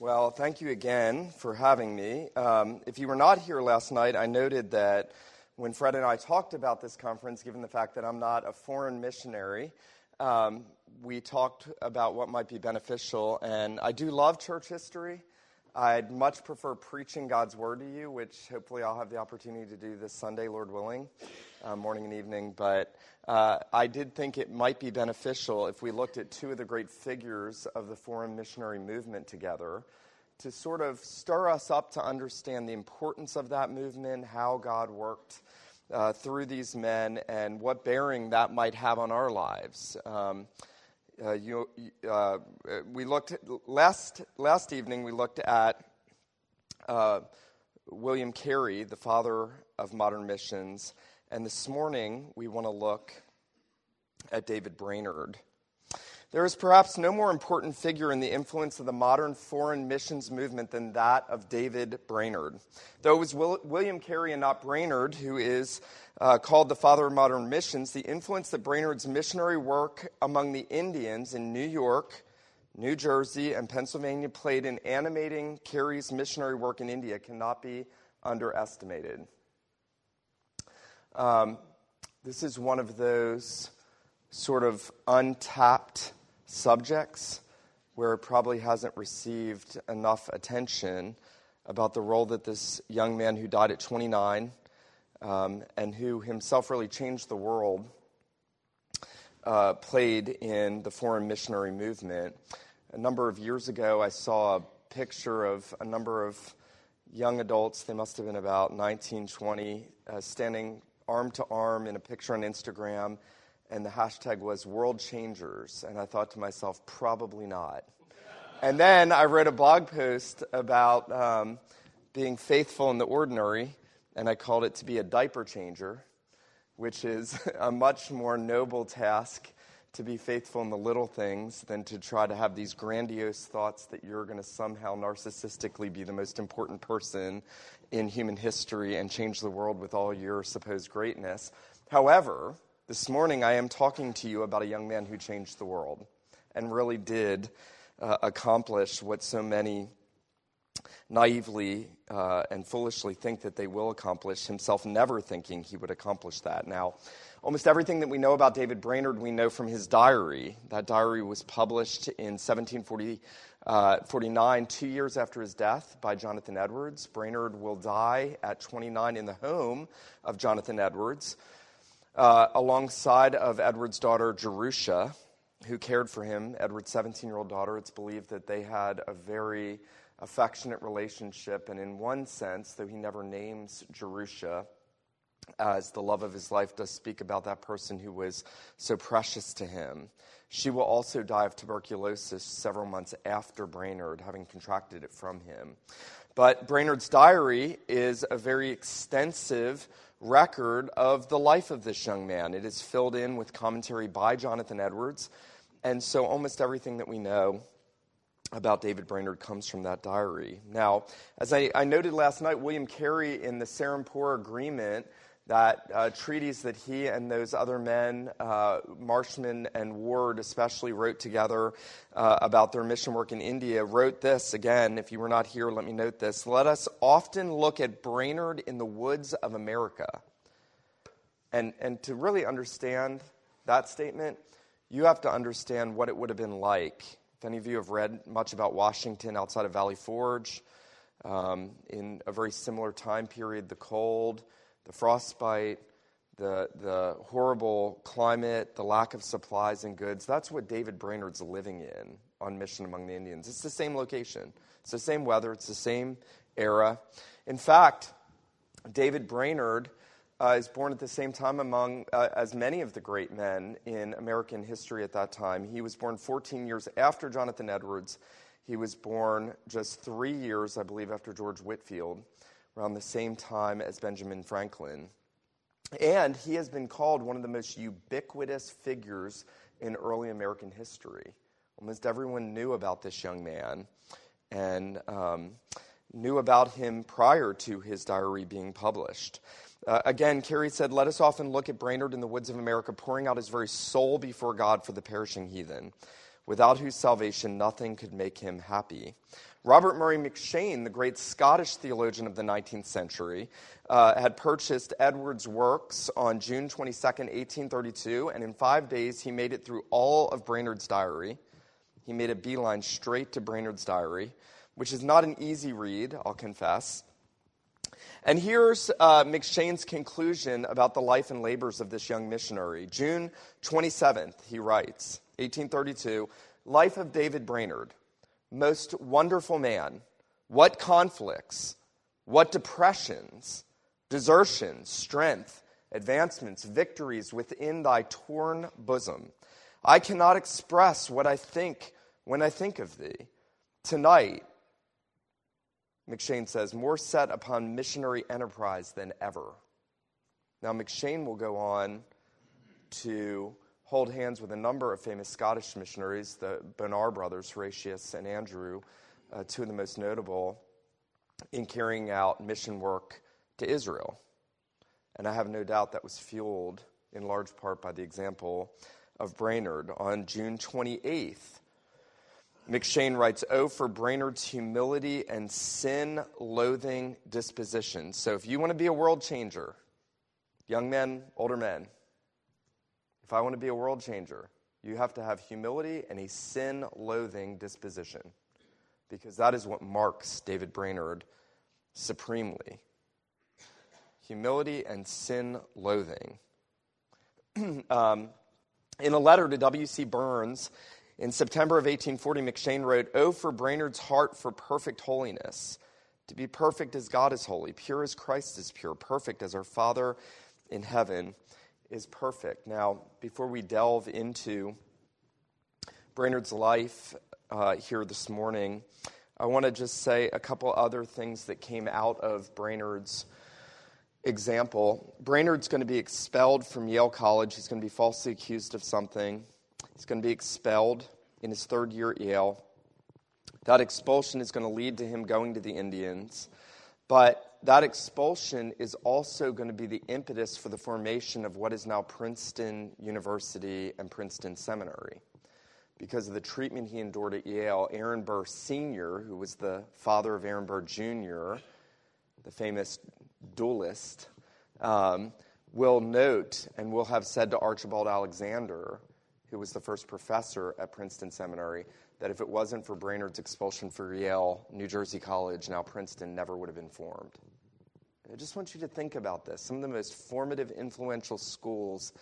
Well, thank you again for having me. Um, if you were not here last night, I noted that when Fred and I talked about this conference, given the fact that I'm not a foreign missionary, um, we talked about what might be beneficial. And I do love church history. I'd much prefer preaching God's word to you, which hopefully I'll have the opportunity to do this Sunday, Lord willing, uh, morning and evening. But uh, I did think it might be beneficial if we looked at two of the great figures of the foreign missionary movement together to sort of stir us up to understand the importance of that movement, how God worked uh, through these men, and what bearing that might have on our lives. Um, uh, you, uh, we looked last last evening. We looked at uh, William Carey, the father of modern missions, and this morning we want to look at David Brainerd. There is perhaps no more important figure in the influence of the modern foreign missions movement than that of David Brainerd. Though it was William Carey and not Brainerd who is uh, called the father of modern missions, the influence that Brainerd's missionary work among the Indians in New York, New Jersey, and Pennsylvania played in animating Carey's missionary work in India cannot be underestimated. Um, this is one of those sort of untapped subjects where it probably hasn't received enough attention about the role that this young man who died at 29 um, and who himself really changed the world uh, played in the foreign missionary movement. A number of years ago, I saw a picture of a number of young adults, they must have been about 19, 20, uh, standing arm to arm in a picture on Instagram and the hashtag was world changers. And I thought to myself, probably not. And then I wrote a blog post about um, being faithful in the ordinary, and I called it to be a diaper changer, which is a much more noble task to be faithful in the little things than to try to have these grandiose thoughts that you're going to somehow narcissistically be the most important person in human history and change the world with all your supposed greatness. However, this morning, I am talking to you about a young man who changed the world and really did uh, accomplish what so many naively uh, and foolishly think that they will accomplish, himself never thinking he would accomplish that. Now, almost everything that we know about David Brainerd, we know from his diary. That diary was published in 1749, uh, two years after his death, by Jonathan Edwards. Brainerd will die at 29 in the home of Jonathan Edwards uh, alongside of Edward's daughter Jerusha, who cared for him, Edward's 17 year old daughter. It's believed that they had a very affectionate relationship, and in one sense, though he never names Jerusha as the love of his life does speak about that person who was so precious to him. She will also die of tuberculosis several months after Brainerd, having contracted it from him. But Brainerd's diary is a very extensive record of the life of this young man. It is filled in with commentary by Jonathan Edwards. And so almost everything that we know about David Brainerd comes from that diary. Now, as I, I noted last night, William Carey in the Serampore Agreement that uh, treaties that he and those other men, uh, Marshman and Ward especially, wrote together uh, about their mission work in India, wrote this again. If you were not here, let me note this. Let us often look at Brainerd in the woods of America. And, and to really understand that statement, you have to understand what it would have been like. If any of you have read much about Washington outside of Valley Forge, um, in a very similar time period, the cold, the frostbite, the, the horrible climate, the lack of supplies and goods. That's what David Brainerd's living in on mission among the Indians. It's the same location, it's the same weather, it's the same era. In fact, David Brainerd uh, is born at the same time among uh, as many of the great men in American history at that time. He was born 14 years after Jonathan Edwards. He was born just three years, I believe, after George Whitefield around the same time as Benjamin Franklin. And he has been called one of the most ubiquitous figures in early American history. Almost everyone knew about this young man and um, knew about him prior to his diary being published. Uh, again, Carey said, Let us often look at Brainerd in the woods of America, pouring out his very soul before God for the perishing heathen without whose salvation nothing could make him happy. Robert Murray M'Cheyne, the great Scottish theologian of the 19th century, uh, had purchased Edwards' works on June 22, 1832, and in five days he made it through all of Brainerd's diary. He made a beeline straight to Brainerd's diary, which is not an easy read, I'll confess. And here's uh, M'Cheyne's conclusion about the life and labors of this young missionary. June 27th, he writes, 1832, Life of David Brainerd most wonderful man, what conflicts, what depressions, desertions, strength, advancements, victories within thy torn bosom. I cannot express what I think when I think of thee. Tonight, M'Cheyne says, more set upon missionary enterprise than ever. Now, M'Cheyne will go on to hold hands with a number of famous Scottish missionaries, the Bonar brothers, Horatius and Andrew, uh, two of the most notable, in carrying out mission work to Israel. And I have no doubt that was fueled in large part by the example of Brainerd. On June 28th, M'Cheyne writes, Oh, for Brainerd's humility and sin loathing disposition. So if you want to be a world changer, young men, older men, if I want to be a world changer, you have to have humility and a sin loathing disposition because that is what marks David Brainerd supremely. Humility and sin loathing. um, in a letter to W.C. Burns in September of 1840, M'Cheyne wrote, Oh, for Brainerd's heart for perfect holiness, to be perfect as God is holy, pure as Christ is pure, perfect as our Father in heaven is perfect. Now, before we delve into Brainerd's life uh, here this morning, I want to just say a couple other things that came out of Brainerd's example. Brainerd's going to be expelled from Yale College. He's going to be falsely accused of something. He's going to be expelled in his third year at Yale. That expulsion is going to lead to him going to the Indians. But that expulsion is also going to be the impetus for the formation of what is now Princeton University and Princeton Seminary. Because of the treatment he endured at Yale, Aaron Burr Sr., who was the father of Aaron Burr Jr., the famous duelist, um, will note and will have said to Archibald Alexander, who was the first professor at Princeton Seminary, that if it wasn't for Brainerd's expulsion for Yale, New Jersey College, now Princeton, never would have been formed. I just want you to think about this. Some of the most formative, influential schools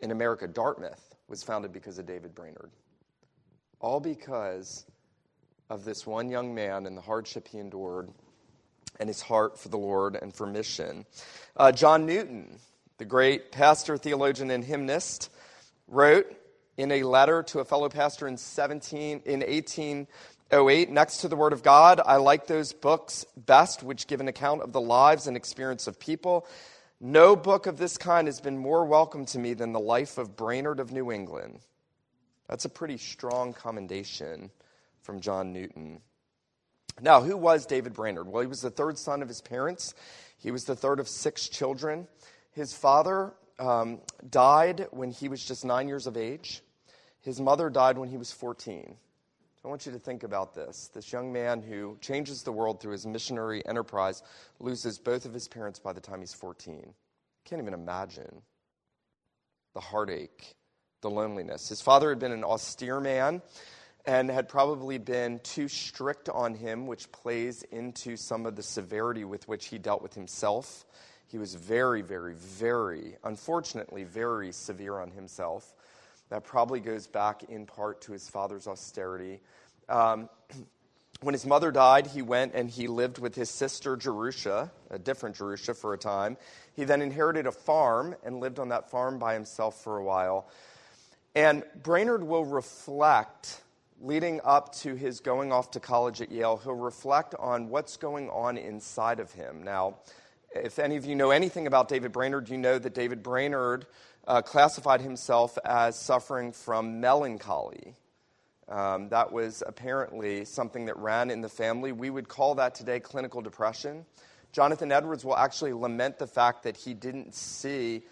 in America, Dartmouth, was founded because of David Brainerd. All because of this one young man and the hardship he endured and his heart for the Lord and for mission. Uh, John Newton, the great pastor, theologian, and hymnist, wrote in a letter to a fellow pastor in 17 in 18 08, next to the Word of God, I like those books best which give an account of the lives and experience of people. No book of this kind has been more welcome to me than The Life of Brainerd of New England. That's a pretty strong commendation from John Newton. Now, who was David Brainerd? Well, he was the third son of his parents. He was the third of six children. His father um, died when he was just nine years of age. His mother died when he was 14. I want you to think about this. This young man who changes the world through his missionary enterprise loses both of his parents by the time he's 14. Can't even imagine the heartache, the loneliness. His father had been an austere man and had probably been too strict on him, which plays into some of the severity with which he dealt with himself. He was very, very, very, unfortunately, very severe on himself. That probably goes back in part to his father's austerity. Um, when his mother died, he went and he lived with his sister Jerusha, a different Jerusha, for a time. He then inherited a farm and lived on that farm by himself for a while. And Brainerd will reflect, leading up to his going off to college at Yale, he'll reflect on what's going on inside of him. Now, if any of you know anything about David Brainerd, you know that David Brainerd uh, classified himself as suffering from melancholy. Um, that was apparently something that ran in the family. We would call that today clinical depression. Jonathan Edwards will actually lament the fact that he didn't see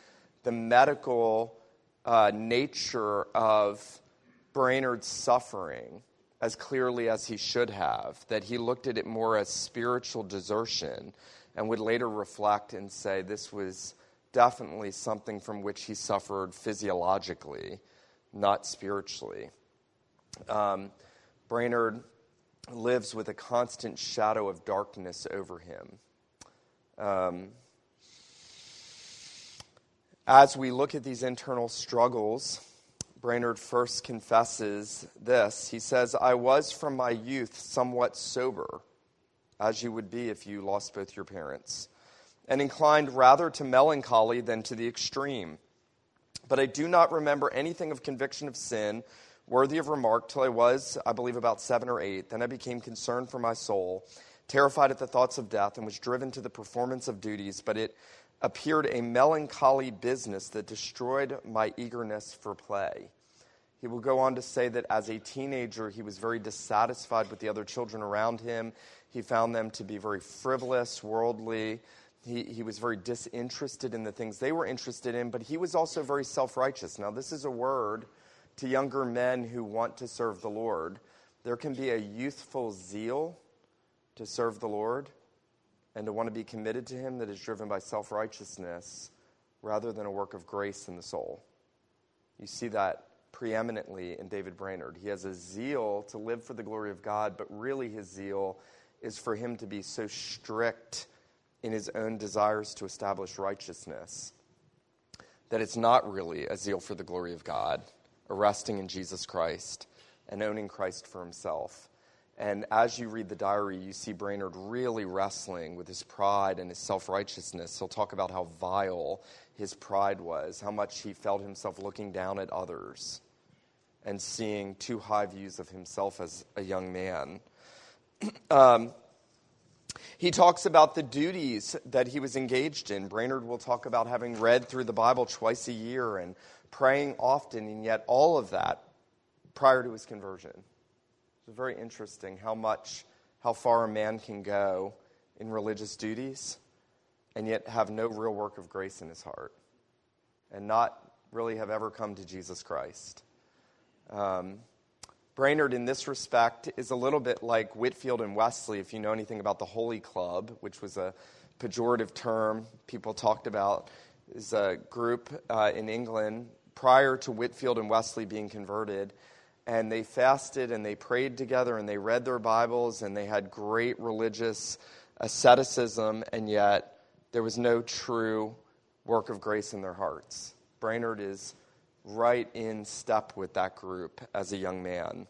the medical uh, nature of Brainerd's suffering as clearly as he should have, that he looked at it more as spiritual desertion and would later reflect and say this was definitely something from which he suffered physiologically, not spiritually. Um, Brainerd lives with a constant shadow of darkness over him. Um, as we look at these internal struggles, Brainerd first confesses this. He says, I was from my youth somewhat sober, as you would be if you lost both your parents, and inclined rather to melancholy than to the extreme. But I do not remember anything of conviction of sin worthy of remark till I was, I believe, about seven or eight. Then I became concerned for my soul, terrified at the thoughts of death, and was driven to the performance of duties. But it appeared a melancholy business that destroyed my eagerness for play. He will go on to say that as a teenager, he was very dissatisfied with the other children around him. He found them to be very frivolous, worldly. He, he was very disinterested in the things they were interested in, but he was also very self righteous. Now, this is a word to younger men who want to serve the Lord. There can be a youthful zeal to serve the Lord and to want to be committed to Him that is driven by self righteousness rather than a work of grace in the soul. You see that preeminently in David Brainerd. He has a zeal to live for the glory of God, but really his zeal is for him to be so strict in his own desires to establish righteousness that it's not really a zeal for the glory of God resting in Jesus Christ and owning Christ for himself. And as you read the diary, you see Brainerd really wrestling with his pride and his self righteousness. He'll talk about how vile his pride was, how much he felt himself looking down at others and seeing too high views of himself as a young man. um, he talks about the duties that he was engaged in. Brainerd will talk about having read through the Bible twice a year and praying often, and yet all of that prior to his conversion. It's very interesting how much, how far a man can go in religious duties and yet have no real work of grace in his heart and not really have ever come to Jesus Christ. Um, Brainerd, in this respect, is a little bit like Whitefield and Wesley, if you know anything about the Holy Club, which was a pejorative term people talked about. Is a group uh, in England prior to Whitefield and Wesley being converted. And they fasted and they prayed together and they read their Bibles and they had great religious asceticism, and yet there was no true work of grace in their hearts. Brainerd is right in step with that group as a young man.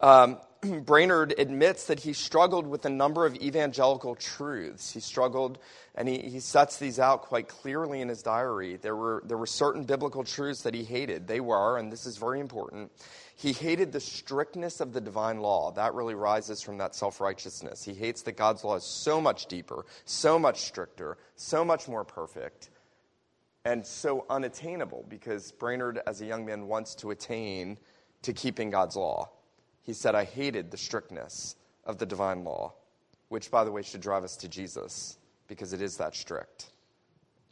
Um, Brainerd admits that he struggled with a number of evangelical truths. He struggled, and he, he sets these out quite clearly in his diary. There were, there were certain biblical truths that he hated. They were, and this is very important, he hated the strictness of the divine law. That really rises from that self righteousness. He hates that God's law is so much deeper, so much stricter, so much more perfect, and so unattainable because Brainerd, as a young man, wants to attain to keeping God's law. He said, I hated the strictness of the divine law, which, by the way, should drive us to Jesus because it is that strict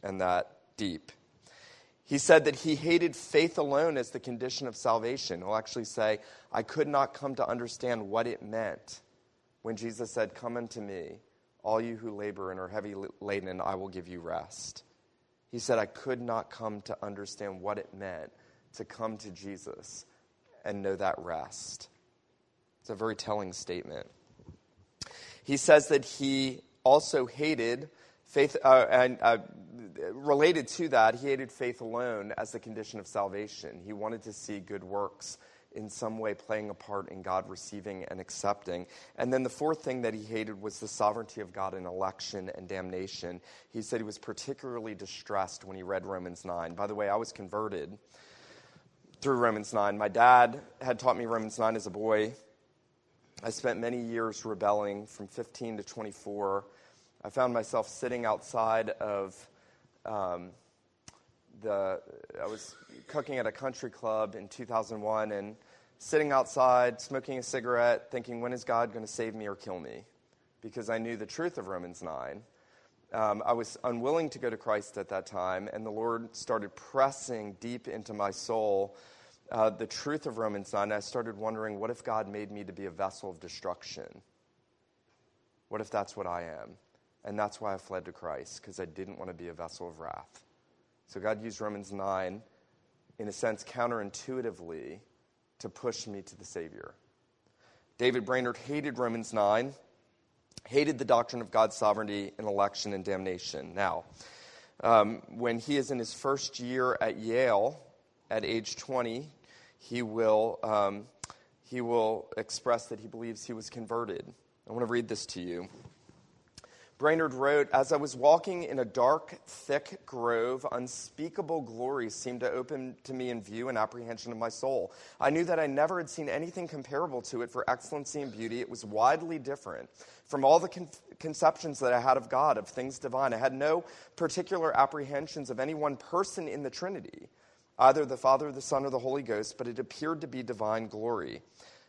and that deep. He said that he hated faith alone as the condition of salvation. He'll actually say, I could not come to understand what it meant when Jesus said, Come unto me, all you who labor and are heavy laden, and I will give you rest. He said, I could not come to understand what it meant to come to Jesus and know that rest. It's a very telling statement. He says that he also hated faith, uh, and uh, related to that, he hated faith alone as the condition of salvation. He wanted to see good works in some way playing a part in God receiving and accepting. And then the fourth thing that he hated was the sovereignty of God in election and damnation. He said he was particularly distressed when he read Romans 9. By the way, I was converted through Romans 9. My dad had taught me Romans 9 as a boy. I spent many years rebelling from 15 to 24. I found myself sitting outside of um, the. I was cooking at a country club in 2001 and sitting outside, smoking a cigarette, thinking, when is God going to save me or kill me? Because I knew the truth of Romans 9. Um, I was unwilling to go to Christ at that time, and the Lord started pressing deep into my soul uh, the truth of Romans 9, I started wondering what if God made me to be a vessel of destruction? What if that's what I am? And that's why I fled to Christ, because I didn't want to be a vessel of wrath. So God used Romans 9, in a sense, counterintuitively, to push me to the Savior. David Brainerd hated Romans 9, hated the doctrine of God's sovereignty in election and damnation. Now, um, when he is in his first year at Yale, at age 20, he will, um, he will express that he believes he was converted. I want to read this to you. Brainerd wrote, As I was walking in a dark, thick grove, unspeakable glory seemed to open to me in view and apprehension of my soul. I knew that I never had seen anything comparable to it for excellency and beauty. It was widely different from all the con- conceptions that I had of God, of things divine. I had no particular apprehensions of any one person in the Trinity, either the Father, the Son, or the Holy Ghost, but it appeared to be divine glory.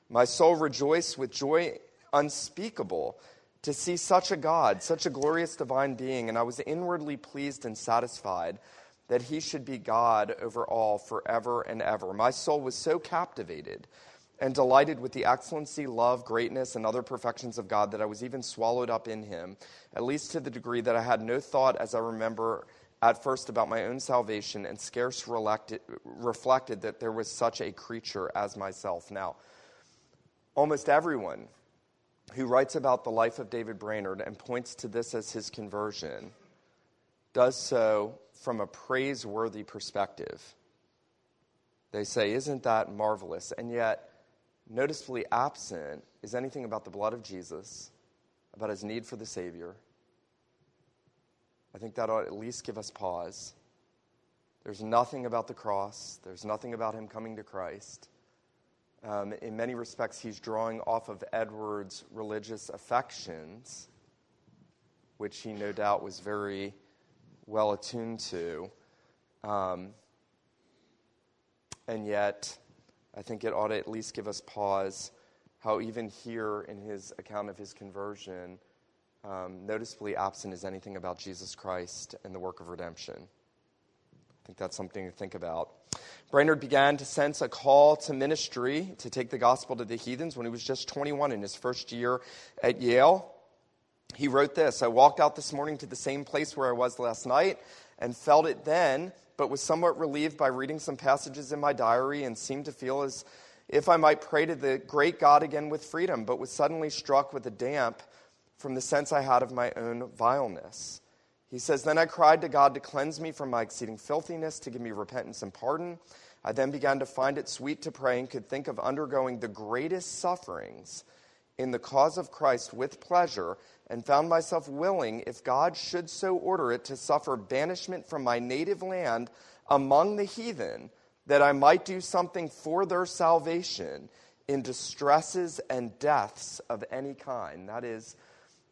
My soul rejoiced with joy unspeakable to see such a God, such a glorious divine being, and I was inwardly pleased and satisfied that he should be God over all forever and ever. My soul was so captivated and delighted with the excellency, love, greatness, and other perfections of God that I was even swallowed up in him, at least to the degree that I had no thought, as I remember at first, about my own salvation and scarce reflected that there was such a creature as myself. Now, almost everyone who writes about the life of David Brainerd and points to this as his conversion, does so from a praiseworthy perspective. They say, Isn't that marvelous? And yet, noticeably absent is anything about the blood of Jesus, about his need for the Savior. I think that ought at least give us pause. There's nothing about the cross, there's nothing about him coming to Christ. Um, in many respects, he's drawing off of Edward's religious affections, which he no doubt was very well attuned to. Um, and yet, I think it ought to at least give us pause how, even here in his account of his conversion, um, noticeably absent is anything about Jesus Christ and the work of redemption. I think that's something to think about. Brainerd began to sense a call to ministry to take the gospel to the heathens when he was just 21 in his first year at Yale. He wrote this I walked out this morning to the same place where I was last night and felt it then, but was somewhat relieved by reading some passages in my diary and seemed to feel as if I might pray to the great God again with freedom, but was suddenly struck with a damp from the sense I had of my own vileness. He says, Then I cried to God to cleanse me from my exceeding filthiness, to give me repentance and pardon. I then began to find it sweet to pray and could think of undergoing the greatest sufferings in the cause of Christ with pleasure, and found myself willing, if God should so order it, to suffer banishment from my native land among the heathen, that I might do something for their salvation in distresses and deaths of any kind. That is,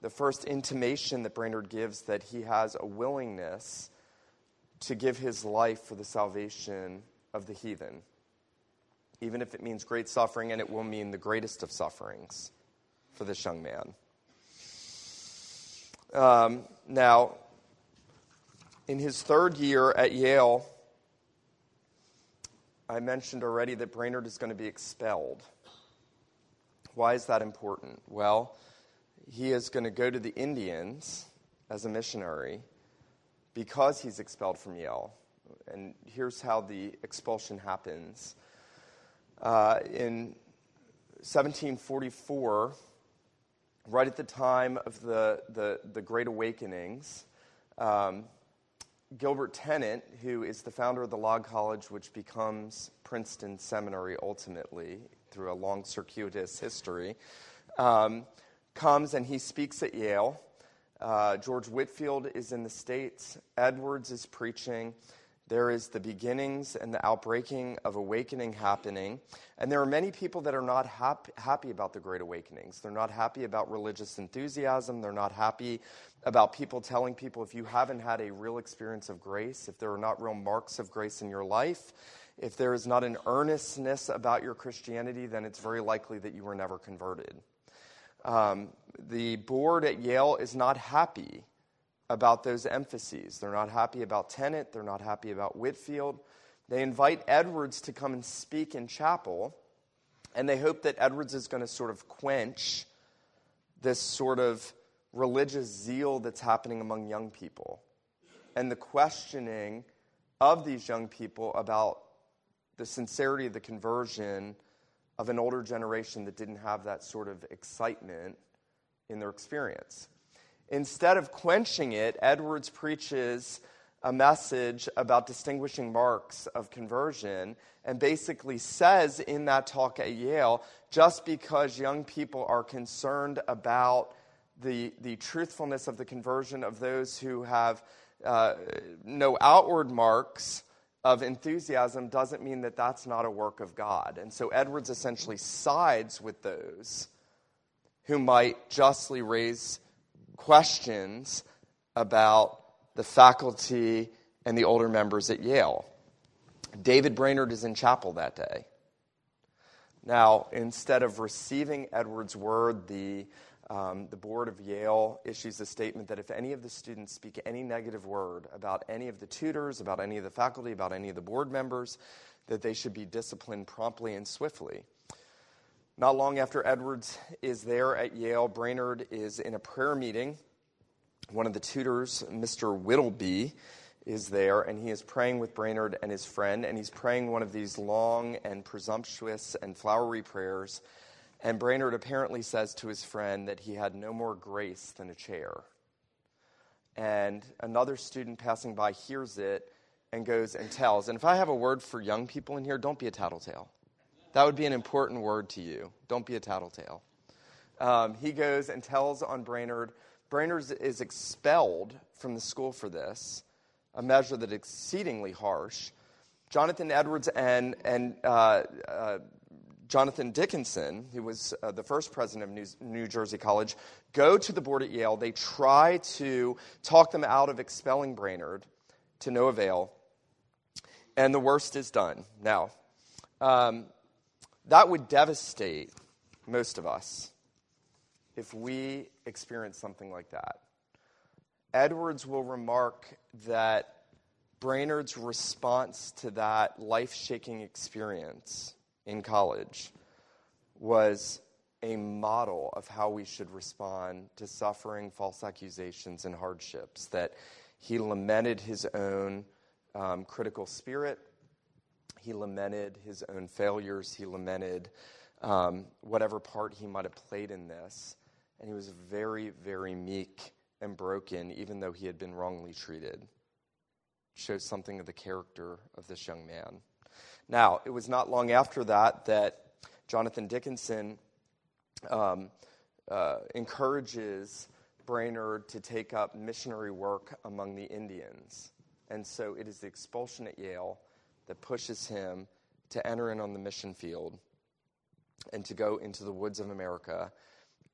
the first intimation that Brainerd gives that he has a willingness to give his life for the salvation of the heathen, even if it means great suffering, and it will mean the greatest of sufferings for this young man. Um, now, in his third year at Yale, I mentioned already that Brainerd is going to be expelled. Why is that important? Well, he is going to go to the Indians as a missionary because he's expelled from Yale. And here's how the expulsion happens. Uh, in 1744, right at the time of the, the, the Great Awakenings, um, Gilbert Tennent, who is the founder of the Log College, which becomes Princeton Seminary ultimately through a long circuitous history, um, comes and he speaks at Yale. Uh, George Whitefield is in the States. Edwards is preaching. There is the beginnings and the outbreaking of awakening happening. And there are many people that are not hap- happy about the Great Awakenings. They're not happy about religious enthusiasm. They're not happy about people telling people if you haven't had a real experience of grace, if there are not real marks of grace in your life, if there is not an earnestness about your Christianity, then it's very likely that you were never converted. Um, the board at Yale is not happy about those emphases. They're not happy about Tennent. They're not happy about Whitefield. They invite Edwards to come and speak in chapel, and they hope that Edwards is going to sort of quench this sort of religious zeal that's happening among young people and the questioning of these young people about the sincerity of the conversion of an older generation that didn't have that sort of excitement in their experience. Instead of quenching it, Edwards preaches a message about distinguishing marks of conversion and basically says in that talk at Yale just because young people are concerned about the, the truthfulness of the conversion of those who have uh, no outward marks of enthusiasm doesn't mean that that's not a work of God. And so Edwards essentially sides with those who might justly raise questions about the faculty and the older members at Yale. David Brainerd is in chapel that day. Now, instead of receiving Edwards' word, the, um, the board of Yale issues a statement that if any of the students speak any negative word about any of the tutors, about any of the faculty, about any of the board members, that they should be disciplined promptly and swiftly. Not long after Edwards is there at Yale, Brainerd is in a prayer meeting. One of the tutors, Mr. Whittelsey, is there, and he is praying with Brainerd and his friend, and he's praying one of these long and presumptuous and flowery prayers. And Brainerd apparently says to his friend that he had no more grace than a chair. And another student passing by hears it and goes and tells. And if I have a word for young people in here, don't be a tattletale. That would be an important word to you. Don't be a tattletale. Um, he goes and tells on Brainerd. Brainerd is expelled from the school for this, a measure that exceedingly harsh. Jonathan Edwards and, and uh, uh, Jonathan Dickinson, who was uh, the first president of New, New, Jersey College, go to the board at Yale. They try to talk them out of expelling Brainerd to no avail, and the worst is done. Now, um, that would devastate most of us if we experience something like that. Edwards will remark that Brainerd's response to that life shaking experience in college was a model of how we should respond to suffering, false accusations, and hardships. That he lamented his own um, critical spirit he lamented his own failures. He lamented um, whatever part he might have played in this. And he was very, very meek and broken, even though he had been wrongly treated. Shows something of the character of this young man. Now, it was not long after that that Jonathan Dickinson um, uh, encourages Brainerd to take up missionary work among the Indians. And so it is the expulsion at Yale that pushes him to enter in on the mission field and to go into the woods of America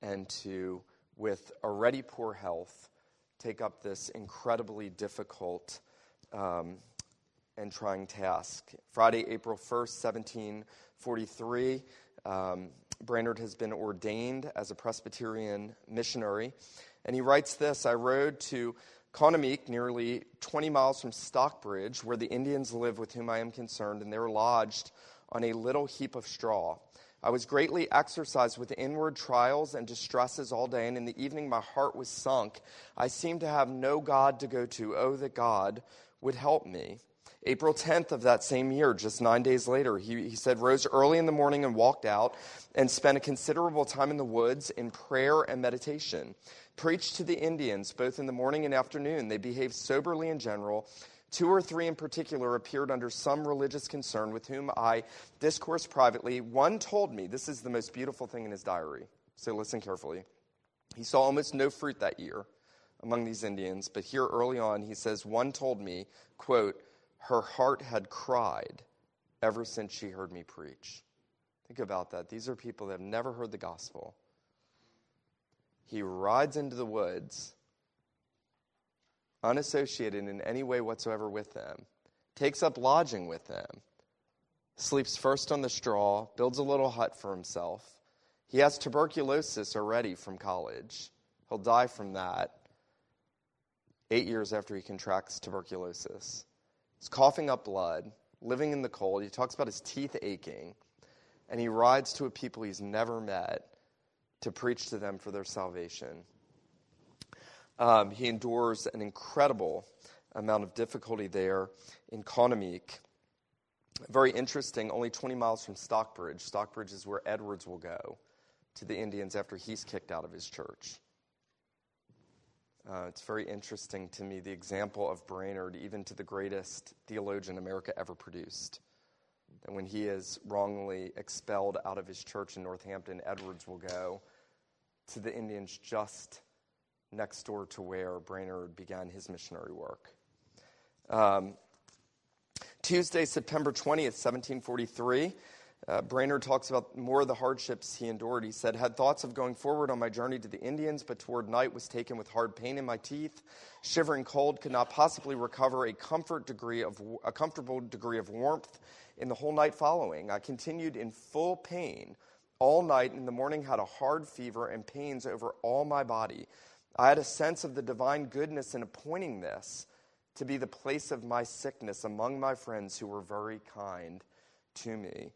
and to, with already poor health, take up this incredibly difficult um, and trying task. Friday, April 1st, 1743, um, Brainerd has been ordained as a Presbyterian missionary. And he writes this I rode to Kaunaumeek, nearly 20 miles from Stockbridge, where the Indians live with whom I am concerned, and they were lodged on a little heap of straw. I was greatly exercised with inward trials and distresses all day, and in the evening my heart was sunk. I seemed to have no God to go to. Oh, that God would help me. April 10th of that same year, just nine days later, he, he said, rose early in the morning and walked out and spent a considerable time in the woods in prayer and meditation preached to the Indians both in the morning and afternoon. They behaved soberly in general. Two or three in particular appeared under some religious concern with whom I discoursed privately. One told me, this is the most beautiful thing in his diary, so listen carefully. He saw almost no fruit that year among these Indians, but here early on he says, One told me, quote, her heart had cried ever since she heard me preach. Think about that. These are people that have never heard the gospel he rides into the woods, unassociated in any way whatsoever with them, takes up lodging with them, sleeps first on the straw, builds a little hut for himself. He has tuberculosis already from college. He'll die from that eight years after he contracts tuberculosis. He's coughing up blood. living in the cold. He talks about his teeth aching. And he rides to a people he's never met to preach to them for their salvation. Um, he endures an incredible amount of difficulty there in Kaunaumeek. Very interesting, only 20 miles from Stockbridge. Stockbridge is where Edwards will go to the Indians after he's kicked out of his church. Uh, it's very interesting to me the example of Brainerd, even to the greatest theologian America ever produced. And when he is wrongly expelled out of his church in Northampton, Edwards will go to the Indians just next door to where Brainerd began his missionary work. Um, Tuesday, September 20th, 1743. Uh, Brainerd talks about more of the hardships he endured. He said, Had thoughts of going forward on my journey to the Indians, but toward night was taken with hard pain in my teeth. Shivering cold, could not possibly recover a comfort degree of a comfortable degree of warmth in the whole night following. I continued in full pain all night. And in the morning, had a hard fever and pains over all my body. I had a sense of the divine goodness in appointing this to be the place of my sickness among my friends who were very kind to me.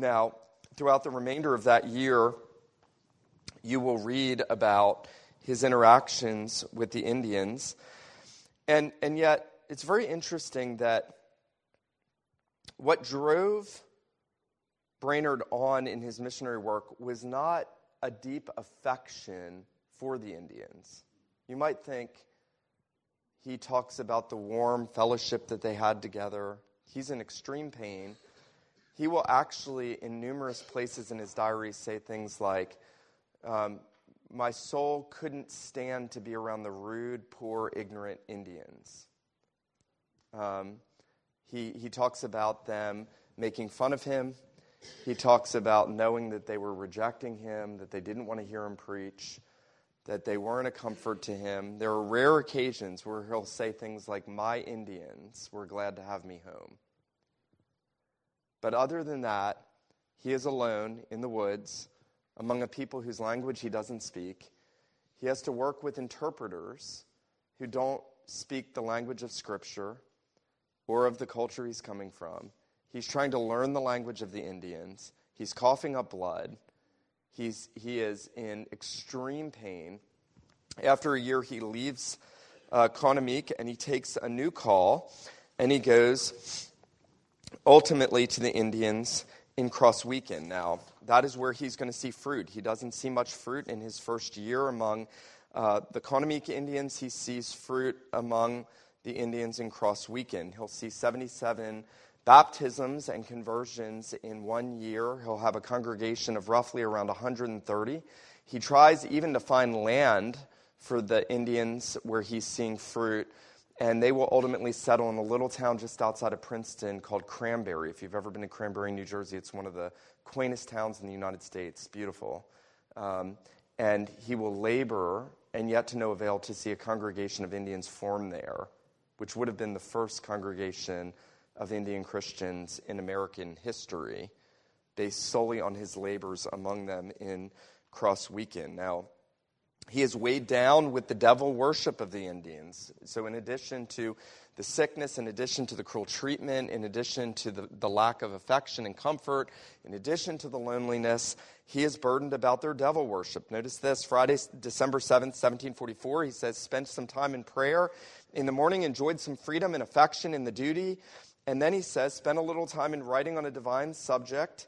Now, throughout the remainder of that year, you will read about his interactions with the Indians. And, and yet, it's very interesting that what drove Brainerd on in his missionary work was not a deep affection for the Indians. You might think he talks about the warm fellowship that they had together. He's in extreme pain he will actually, in numerous places in his diary, say things like, um, My soul couldn't stand to be around the rude, poor, ignorant Indians. Um, he, he talks about them making fun of him. He talks about knowing that they were rejecting him, that they didn't want to hear him preach, that they weren't a comfort to him. There are rare occasions where he'll say things like, My Indians were glad to have me home. But other than that, he is alone in the woods among a people whose language he doesn't speak. He has to work with interpreters who don't speak the language of Scripture or of the culture he's coming from. He's trying to learn the language of the Indians. He's coughing up blood. He's, he is in extreme pain. After a year, he leaves uh, Kaunaumeek and he takes a new call and he goes ultimately to the Indians in Crossweeksung. Now, that is where he's going to see fruit. He doesn't see much fruit in his first year among uh, the Kaunaumeek Indians. He sees fruit among the Indians in Crossweeksung. He'll see 77 baptisms and conversions in one year. He'll have a congregation of roughly around 130. He tries even to find land for the Indians where he's seeing fruit and they will ultimately settle in a little town just outside of Princeton called Cranbury. If you've ever been to Cranbury, New Jersey, it's one of the quaintest towns in the United States. Beautiful. Um, and he will labor, and yet to no avail, to see a congregation of Indians form there, which would have been the first congregation of Indian Christians in American history, based solely on his labors among them in Crossweeksung. Now, he is weighed down with the devil worship of the Indians. So, in addition to the sickness, in addition to the cruel treatment, in addition to the, the lack of affection and comfort, in addition to the loneliness, he is burdened about their devil worship. Notice this Friday, December 7th, 1744, he says, Spent some time in prayer. In the morning, enjoyed some freedom and affection in the duty. And then he says, Spent a little time in writing on a divine subject.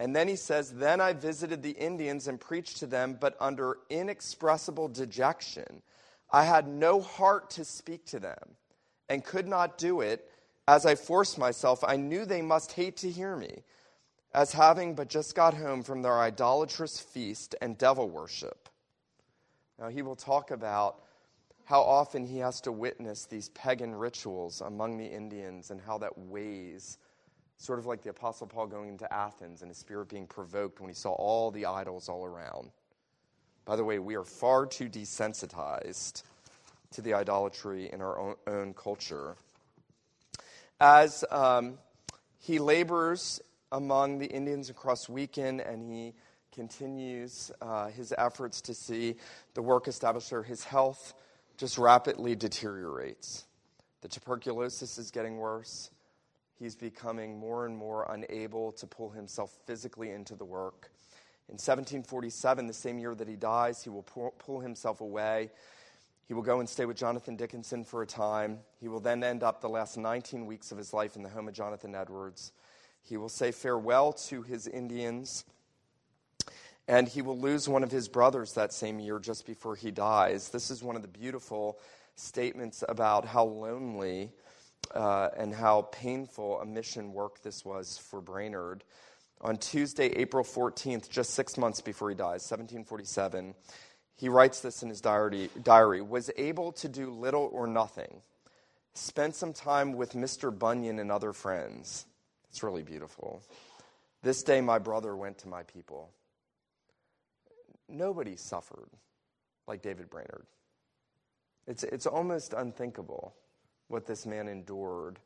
And then he says, Then I visited the Indians and preached to them, but under inexpressible dejection. I had no heart to speak to them and could not do it. As I forced myself, I knew they must hate to hear me, as having but just got home from their idolatrous feast and devil worship. Now, he will talk about how often he has to witness these pagan rituals among the Indians and how that weighs Sort of like the Apostle Paul going into Athens and his spirit being provoked when he saw all the idols all around. By the way, we are far too desensitized to the idolatry in our own, own culture. As um, he labors among the Indians across Crossweeksung and he continues uh, his efforts to see the work established there, his health just rapidly deteriorates. The tuberculosis is getting worse. He's becoming more and more unable to pull himself physically into the work. In 1747, the same year that he dies, he will pull himself away. He will go and stay with Jonathan Dickinson for a time. He will then end up the last 19 weeks of his life in the home of Jonathan Edwards. He will say farewell to his Indians, and he will lose one of his brothers that same year just before he dies. This is one of the beautiful statements about how lonely uh, and how painful a mission work this was for Brainerd. On Tuesday, April 14th, just six months before he dies, 1747, he writes this in his diary, diary was able to do little or nothing. Spent some time with Mr. Bunyan and other friends. It's really beautiful. This day, my brother went to my people. Nobody suffered like David Brainerd. It's, it's almost unthinkable what this man endured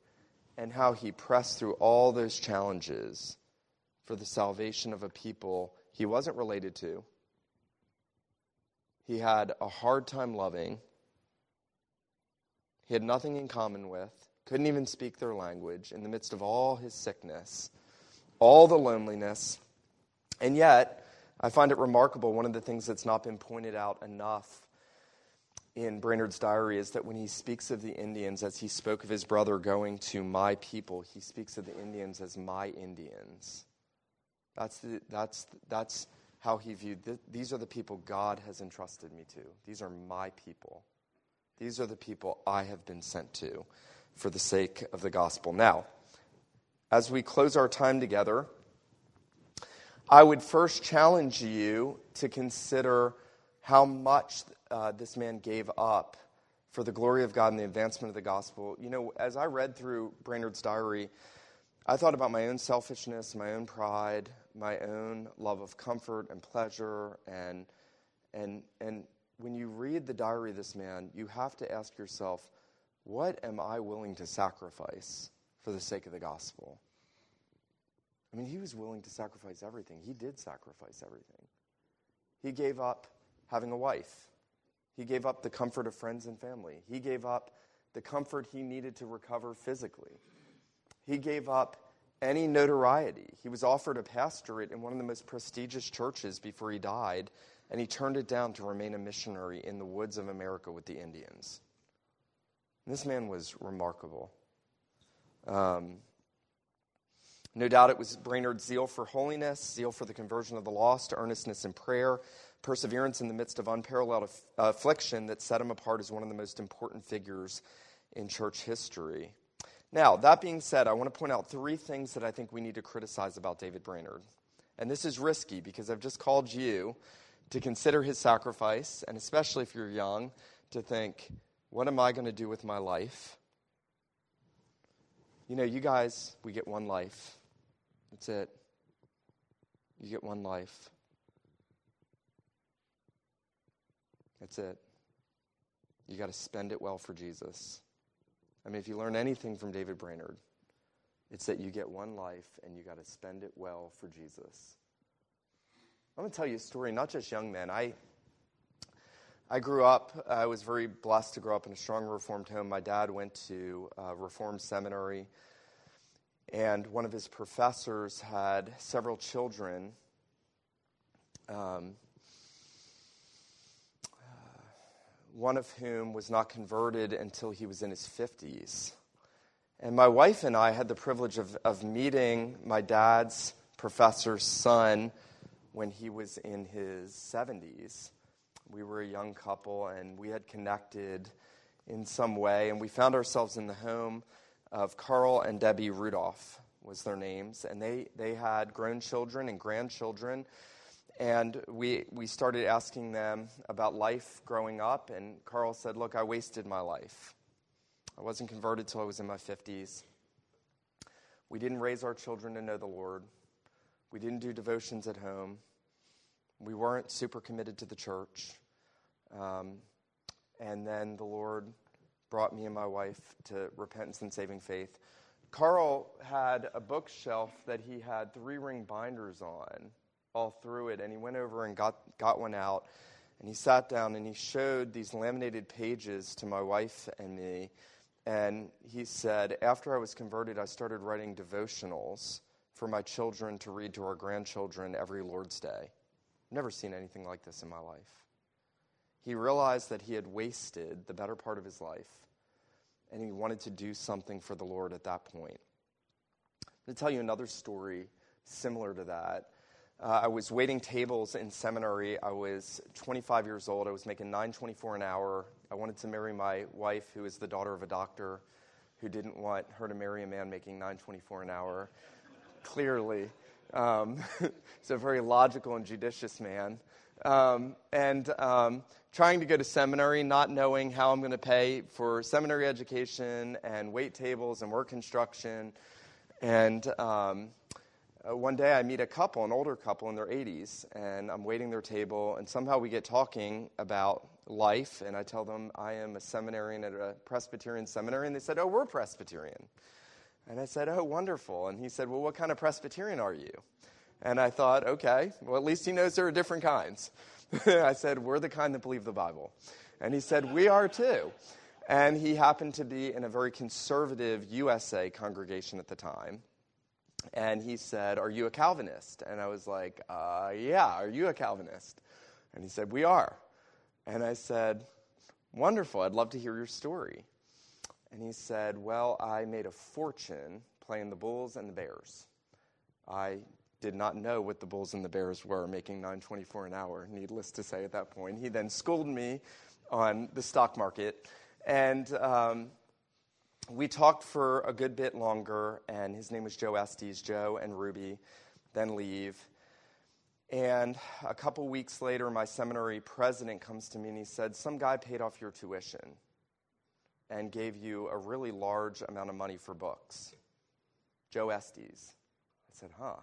and how he pressed through all those challenges for the salvation of a people he wasn't related to, he had a hard time loving, he had nothing in common with, couldn't even speak their language in the midst of all his sickness, all the loneliness. And yet, I find it remarkable, one of the things that's not been pointed out enough in Brainerd's diary is that when he speaks of the Indians, as he spoke of his brother going to my people, he speaks of the Indians as my Indians. That's, the, that's, that's how he viewed these are the people God has entrusted me to. These are my people. These are the people I have been sent to for the sake of the gospel. Now, as we close our time together, I would first challenge you to consider how much uh, this man gave up for the glory of God and the advancement of the gospel. You know, as I read through Brainerd's diary, I thought about my own selfishness, my own pride, my own love of comfort and pleasure. And, and, and when you read the diary of this man, you have to ask yourself, what am I willing to sacrifice for the sake of the gospel? I mean, he was willing to sacrifice everything. He did sacrifice everything. He gave up having a wife. He gave up the comfort of friends and family. He gave up the comfort he needed to recover physically. He gave up any notoriety. He was offered a pastorate in one of the most prestigious churches before he died, and he turned it down to remain a missionary in the woods of America with the Indians. And this man was remarkable. Um, no doubt it was Brainerd's zeal for holiness, zeal for the conversion of the lost, earnestness in prayer, perseverance in the midst of unparalleled aff- affliction that set him apart as one of the most important figures in church history. Now, that being said, I want to point out three things that I think we need to criticize about David Brainerd. And this is risky because I've just called you to consider his sacrifice, and especially if you're young, to think, what am I going to do with my life? You know, you guys, we get one life. That's it. You get one life. That's it. You got to spend it well for Jesus. I mean, if you learn anything from David Brainerd, it's that you get one life and you got to spend it well for Jesus. I'm going to tell you a story, not just young men. I, I grew up, I was very blessed to grow up in a strong Reformed home. My dad went to Reformed seminary, and one of his professors had several children. Um, one of whom was not converted until he was in his 50s. And my wife and I had the privilege of, of meeting my dad's professor's son when he was in his 70s. We were a young couple and we had connected in some way, and we found ourselves in the home of Carl and Debbie Rudolph was their names, and they, they had grown children and grandchildren and we, we started asking them about life growing up. And Carl said, Look, I wasted my life. I wasn't converted till I was in my 50s. We didn't raise our children to know the Lord. We didn't do devotions at home. We weren't super committed to the church. Um, and then the Lord brought me and my wife to repentance and saving faith. Carl had a bookshelf that he had three ring binders on all through it. And he went over and got, got one out. And he sat down and he showed these laminated pages to my wife and me And he said, After I was converted, I started writing devotionals for my children to read to our grandchildren every Lord's Day. Never seen anything like this in my life. He realized that he had wasted the better part of his life, and he wanted to do something for the Lord at that point. I'm going to tell you another story similar to that. Uh, I was waiting tables in seminary. I was 25 years old. I was making 9.24 an hour. I wanted to marry my wife, who is the daughter of a doctor, who didn't want her to marry a man making 9.24 an hour. Clearly, um, he's a very logical and judicious man. Um, and um, trying to go to seminary, not knowing how I'm going to pay for seminary education and wait tables and work construction. And um, uh, one day I meet a couple, an older couple in their 80s, and I'm waiting their table, and somehow we get talking about life, and I tell them I am a seminarian at a Presbyterian seminary, and they said, Oh, we're Presbyterian. And I said, Oh, wonderful. And he said, Well, what kind of Presbyterian are you? And I thought, Okay, well, at least he knows there are different kinds. I said, We're the kind that believe the Bible. And he said, We are too. And he happened to be in a very conservative USA congregation at the time and he said, Are you a Calvinist? And I was like, uh, Yeah, are you a Calvinist? And he said, We are. And I said, Wonderful, I'd love to hear your story. And he said, Well, I made a fortune playing the Bulls and the Bears. I did not know what the Bulls and the Bears were, making 924 an hour, needless to say at that point. He then schooled me on the stock market. And um, we talked for a good bit longer, and his name was Joe Estes. Joe and Ruby then leave. And a couple weeks later, my seminary president comes to me and he said, Some guy paid off your tuition and gave you a really large amount of money for books. Joe Estes. I said, Huh.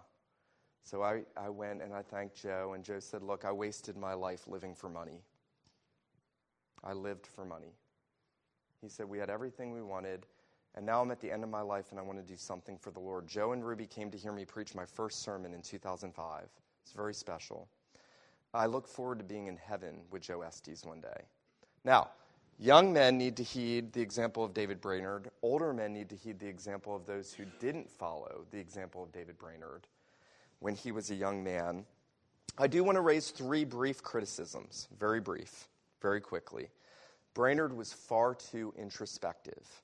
So I, I went and I thanked Joe, and Joe said, Look, I wasted my life living for money. I lived for money. He said, We had everything we wanted, and now I'm at the end of my life and I want to do something for the Lord. Joe and Ruby came to hear me preach my first sermon in 2005. It's very special. I look forward to being in heaven with Joe Estes one day. Now, young men need to heed the example of David Brainerd. Older men need to heed the example of those who didn't follow the example of David Brainerd when he was a young man. I do want to raise three brief criticisms, very brief, very quickly. Brainerd was far too introspective.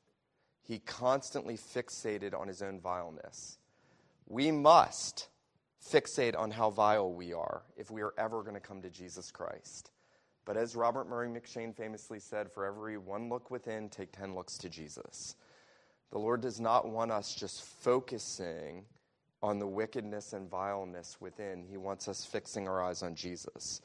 He constantly fixated on his own vileness. We must fixate on how vile we are if we are ever going to come to Jesus Christ. But as Robert Murray M'Cheyne famously said, for every one look within, take 10 looks to Jesus. The Lord does not want us just focusing on the wickedness and vileness within. He wants us fixing our eyes on Jesus.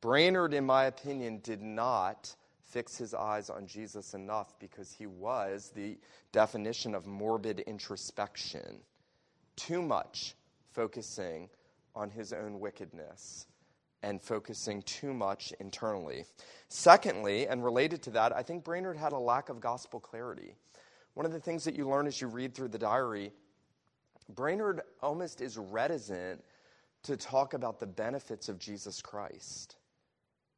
Brainerd, in my opinion, did not fix his eyes on Jesus enough because he was the definition of morbid introspection. Too much focusing on his own wickedness and focusing too much internally. Secondly, and related to that, I think Brainerd had a lack of gospel clarity. One of the things that you learn as you read through the diary, Brainerd almost is reticent to talk about the benefits of Jesus Christ.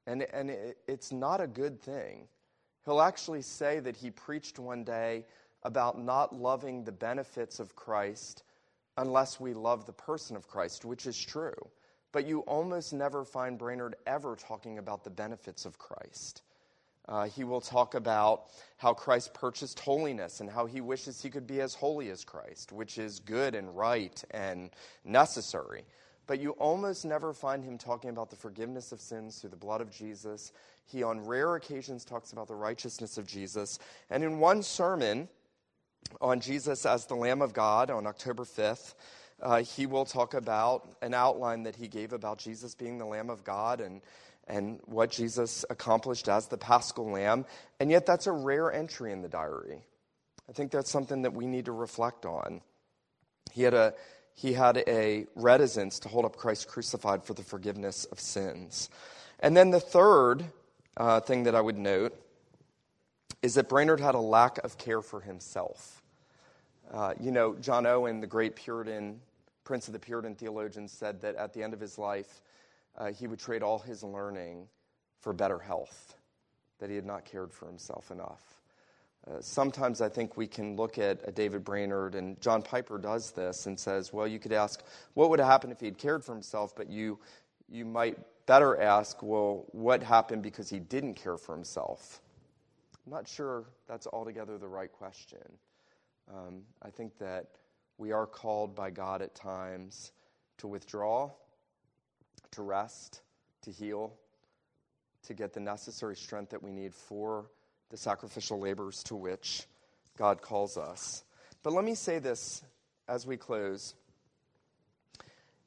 And, and it, it's not a good thing. He'll actually say that he preached one day about not loving the benefits of Christ unless we love the person of Christ, which is true. But you almost never find Brainerd ever talking about the benefits of Christ. Uh, he will talk about how Christ purchased holiness and how he wishes he could be as holy as Christ, which is good and right and necessary but you almost never find him talking about the forgiveness of sins through the blood of Jesus. He, on rare occasions, talks about the righteousness of Jesus. And in one sermon on Jesus as the Lamb of God on October 5th, uh, he will talk about an outline that he gave about Jesus being the Lamb of God and, and what Jesus accomplished as the paschal lamb. And yet, that's a rare entry in the diary. I think that's something that we need to reflect on. He had a he had a reticence to hold up Christ crucified for the forgiveness of sins. And then the third uh, thing that I would note is that Brainerd had a lack of care for himself. Uh, you know, John Owen, the great Puritan, Prince of the Puritan theologians, said that at the end of his life, uh, he would trade all his learning for better health, that he had not cared for himself enough. Uh, sometimes I think we can look at a David Brainerd, and John Piper does this and says, well, you could ask, what would have happened if he had cared for himself? But you, you might better ask, well, what happened because he didn't care for himself? I'm not sure that's altogether the right question. Um, I think that we are called by God at times to withdraw, to rest, to heal, to get the necessary strength that we need for the sacrificial labors to which God calls us. But let me say this as we close.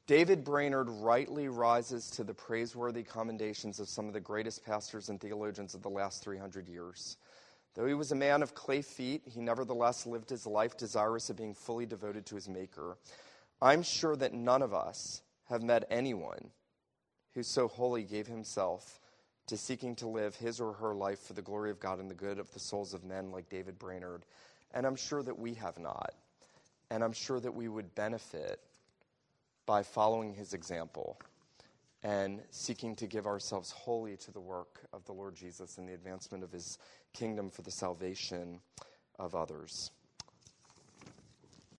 David Brainerd rightly rises to the praiseworthy commendations of some of the greatest pastors and theologians of the last 300 years. Though he was a man of clay feet, he nevertheless lived his life desirous of being fully devoted to his Maker. I'm sure that none of us have met anyone who so wholly gave himself to seeking to live his or her life for the glory of God and the good of the souls of men like David Brainerd. And I'm sure that we have not. And I'm sure that we would benefit by following his example and seeking to give ourselves wholly to the work of the Lord Jesus and the advancement of his kingdom for the salvation of others.